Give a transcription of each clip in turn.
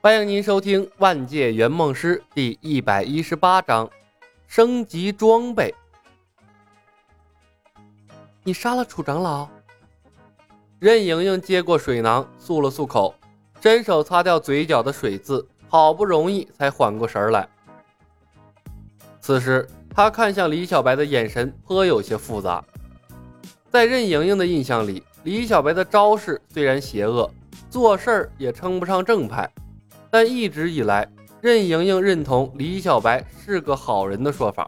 欢迎您收听《万界圆梦师》第一百一十八章：升级装备。你杀了楚长老？任盈盈接过水囊，漱了漱口，伸手擦掉嘴角的水渍，好不容易才缓过神来。此时，他看向李小白的眼神颇有些复杂。在任盈盈的印象里，李小白的招式虽然邪恶，做事儿也称不上正派。但一直以来，任盈盈认同李小白是个好人的说法。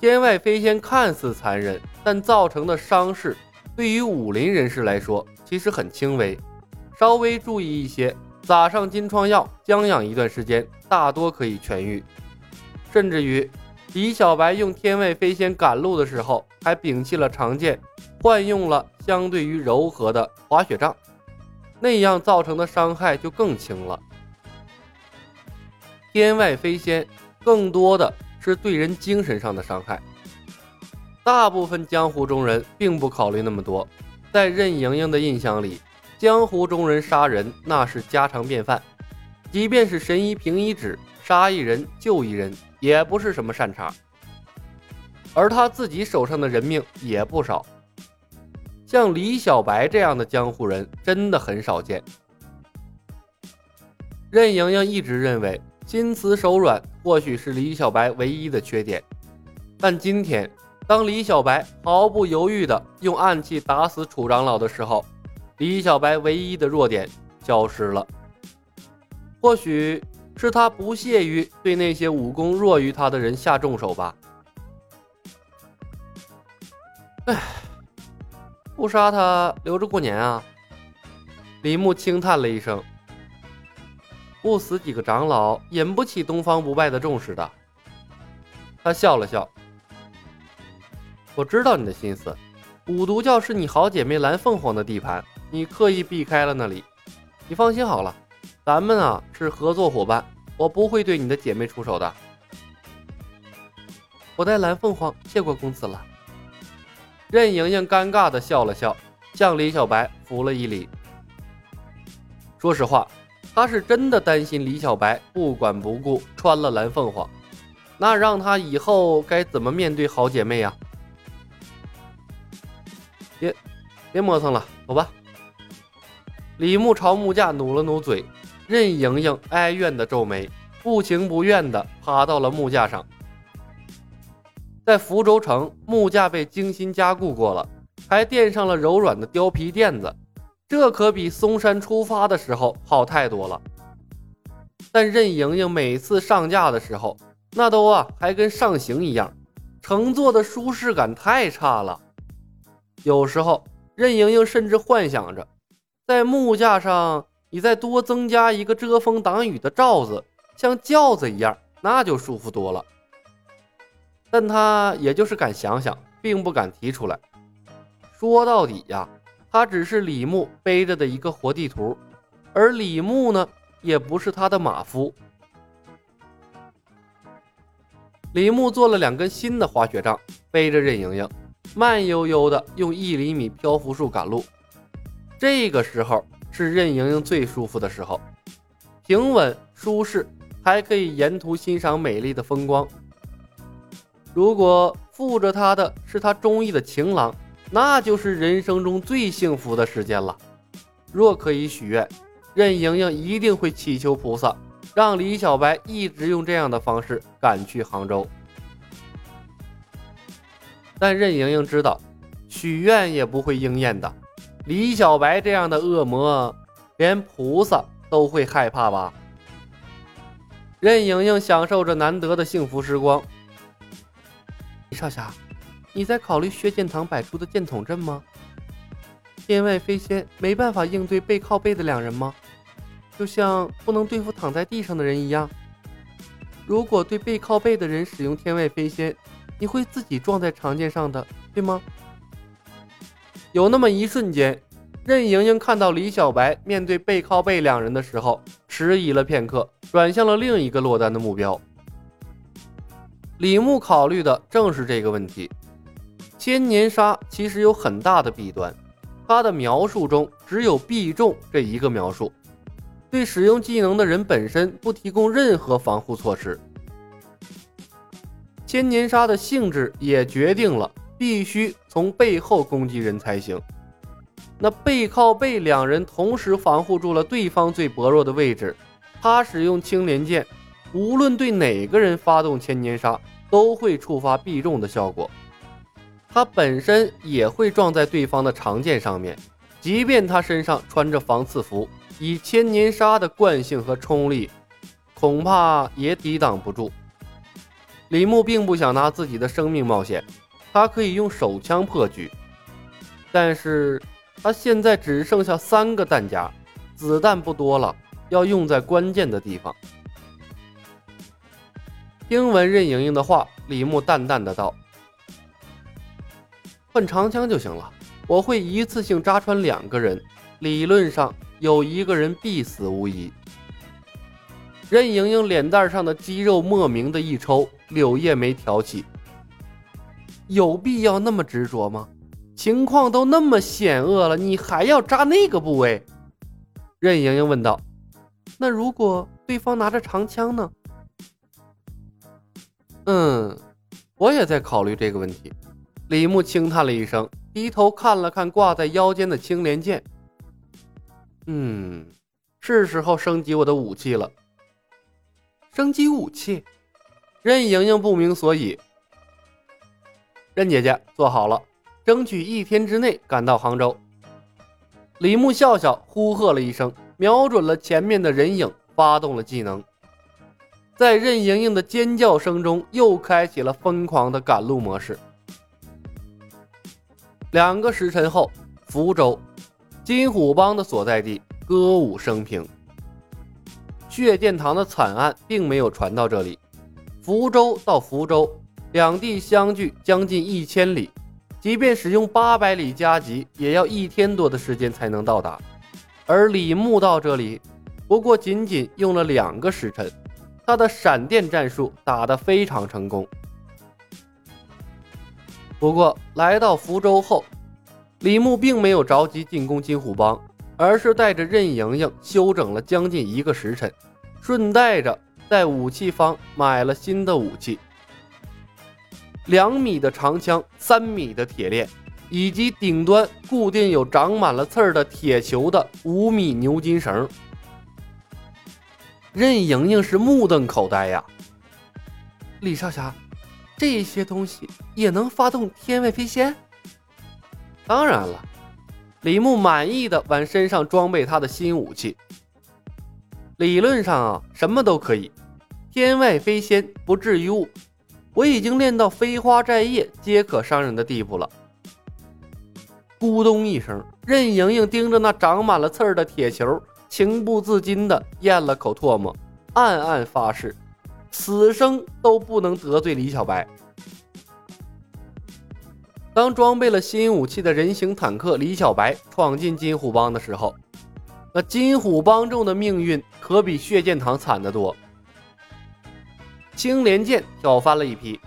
天外飞仙看似残忍，但造成的伤势对于武林人士来说其实很轻微，稍微注意一些，撒上金疮药，将养一段时间，大多可以痊愈。甚至于，李小白用天外飞仙赶路的时候，还摒弃了长剑，换用了相对于柔和的滑雪杖。那样造成的伤害就更轻了。天外飞仙更多的是对人精神上的伤害。大部分江湖中人并不考虑那么多，在任盈盈的印象里，江湖中人杀人那是家常便饭，即便是神医平一指，杀一人救一人也不是什么善茬。而他自己手上的人命也不少。像李小白这样的江湖人真的很少见。任盈盈一直认为心慈手软或许是李小白唯一的缺点，但今天当李小白毫不犹豫地用暗器打死楚长老的时候，李小白唯一的弱点消失了。或许是他不屑于对那些武功弱于他的人下重手吧。唉。不杀他，留着过年啊！李牧轻叹了一声：“不死几个长老，引不起东方不败的重视的。”他笑了笑：“我知道你的心思，五毒教是你好姐妹蓝凤凰的地盘，你刻意避开了那里。你放心好了，咱们啊是合作伙伴，我不会对你的姐妹出手的。我代蓝凤凰谢过公子了。”任盈盈尴尬地笑了笑，向李小白扶了一礼。说实话，她是真的担心李小白不管不顾穿了蓝凤凰，那让她以后该怎么面对好姐妹呀？别，别磨蹭了，走吧。李牧朝木架努了努嘴，任盈盈哀怨的皱眉，不情不愿地爬到了木架上。在福州城，木架被精心加固过了，还垫上了柔软的貂皮垫子，这可比嵩山出发的时候好太多了。但任盈盈每次上架的时候，那都啊还跟上刑一样，乘坐的舒适感太差了。有时候，任盈盈甚至幻想着，在木架上你再多增加一个遮风挡雨的罩子，像轿子一样，那就舒服多了。但他也就是敢想想，并不敢提出来。说到底呀，他只是李牧背着的一个活地图，而李牧呢，也不是他的马夫。李牧做了两根新的滑雪杖，背着任盈盈，慢悠悠的用一厘米漂浮术赶路。这个时候是任盈盈最舒服的时候，平稳舒适，还可以沿途欣赏美丽的风光。如果负着他的是他中意的情郎，那就是人生中最幸福的时间了。若可以许愿，任盈盈一定会祈求菩萨，让李小白一直用这样的方式赶去杭州。但任盈盈知道，许愿也不会应验的。李小白这样的恶魔，连菩萨都会害怕吧？任盈盈享受着难得的幸福时光。少侠，你在考虑薛剑堂摆出的剑筒阵吗？天外飞仙没办法应对背靠背的两人吗？就像不能对付躺在地上的人一样。如果对背靠背的人使用天外飞仙，你会自己撞在长剑上的，对吗？有那么一瞬间，任盈盈看到李小白面对背靠背两人的时候，迟疑了片刻，转向了另一个落单的目标。李牧考虑的正是这个问题。千年杀其实有很大的弊端，他的描述中只有必中这一个描述。对使用技能的人本身不提供任何防护措施。千年杀的性质也决定了必须从背后攻击人才行。那背靠背两人同时防护住了对方最薄弱的位置，他使用青莲剑，无论对哪个人发动千年杀，都会触发必中的效果。他本身也会撞在对方的长剑上面，即便他身上穿着防刺服，以千年杀的惯性和冲力，恐怕也抵挡不住。李牧并不想拿自己的生命冒险，他可以用手枪破局，但是。他现在只剩下三个弹夹，子弹不多了，要用在关键的地方。听闻任盈盈的话，李牧淡淡的道：“换长枪就行了，我会一次性扎穿两个人，理论上有一个人必死无疑。”任盈盈脸蛋上的肌肉莫名的一抽，柳叶眉挑起：“有必要那么执着吗？”情况都那么险恶了，你还要扎那个部位？任盈盈问道。那如果对方拿着长枪呢？嗯，我也在考虑这个问题。李牧轻叹了一声，低头看了看挂在腰间的青莲剑。嗯，是时候升级我的武器了。升级武器？任盈盈不明所以。任姐姐做好了。争取一天之内赶到杭州。李牧笑笑，呼喝了一声，瞄准了前面的人影，发动了技能。在任盈盈的尖叫声中，又开启了疯狂的赶路模式。两个时辰后，福州金虎帮的所在地，歌舞升平。血剑堂的惨案并没有传到这里。福州到福州，两地相距将近一千里。即便使用八百里加急，也要一天多的时间才能到达。而李牧到这里，不过仅仅用了两个时辰，他的闪电战术打得非常成功。不过来到福州后，李牧并没有着急进攻金虎帮，而是带着任盈盈休整了将近一个时辰，顺带着在武器方买了新的武器。两米的长枪，三米的铁链，以及顶端固定有长满了刺儿的铁球的五米牛筋绳。任盈盈是目瞪口呆呀！李少侠，这些东西也能发动天外飞仙？当然了，李牧满意的往身上装备他的新武器。理论上啊，什么都可以，天外飞仙不至于误。我已经练到飞花摘叶皆可伤人的地步了。咕咚一声，任盈盈盯着那长满了刺儿的铁球，情不自禁地咽了口唾沫，暗暗发誓，此生都不能得罪李小白。当装备了新武器的人形坦克李小白闯进金虎帮的时候，那金虎帮众的命运可比血剑堂惨得多。青莲剑挑翻了一批，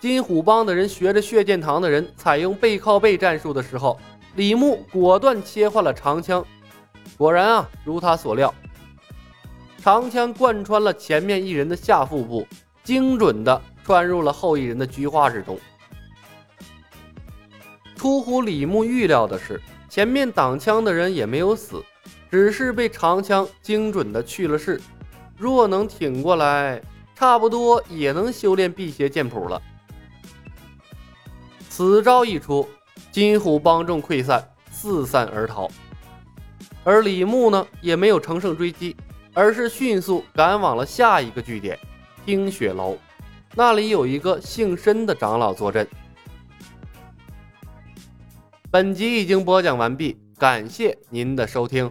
金虎帮的人学着血剑堂的人采用背靠背战术的时候，李牧果断切换了长枪。果然啊，如他所料，长枪贯穿了前面一人的下腹部，精准的穿入了后一人的菊花之中。出乎李牧预料的是，前面挡枪的人也没有死，只是被长枪精准的去了势。若能挺过来。差不多也能修炼辟邪剑谱了。此招一出，金虎帮众溃散，四散而逃。而李牧呢，也没有乘胜追击，而是迅速赶往了下一个据点——听雪楼。那里有一个姓申的长老坐镇。本集已经播讲完毕，感谢您的收听。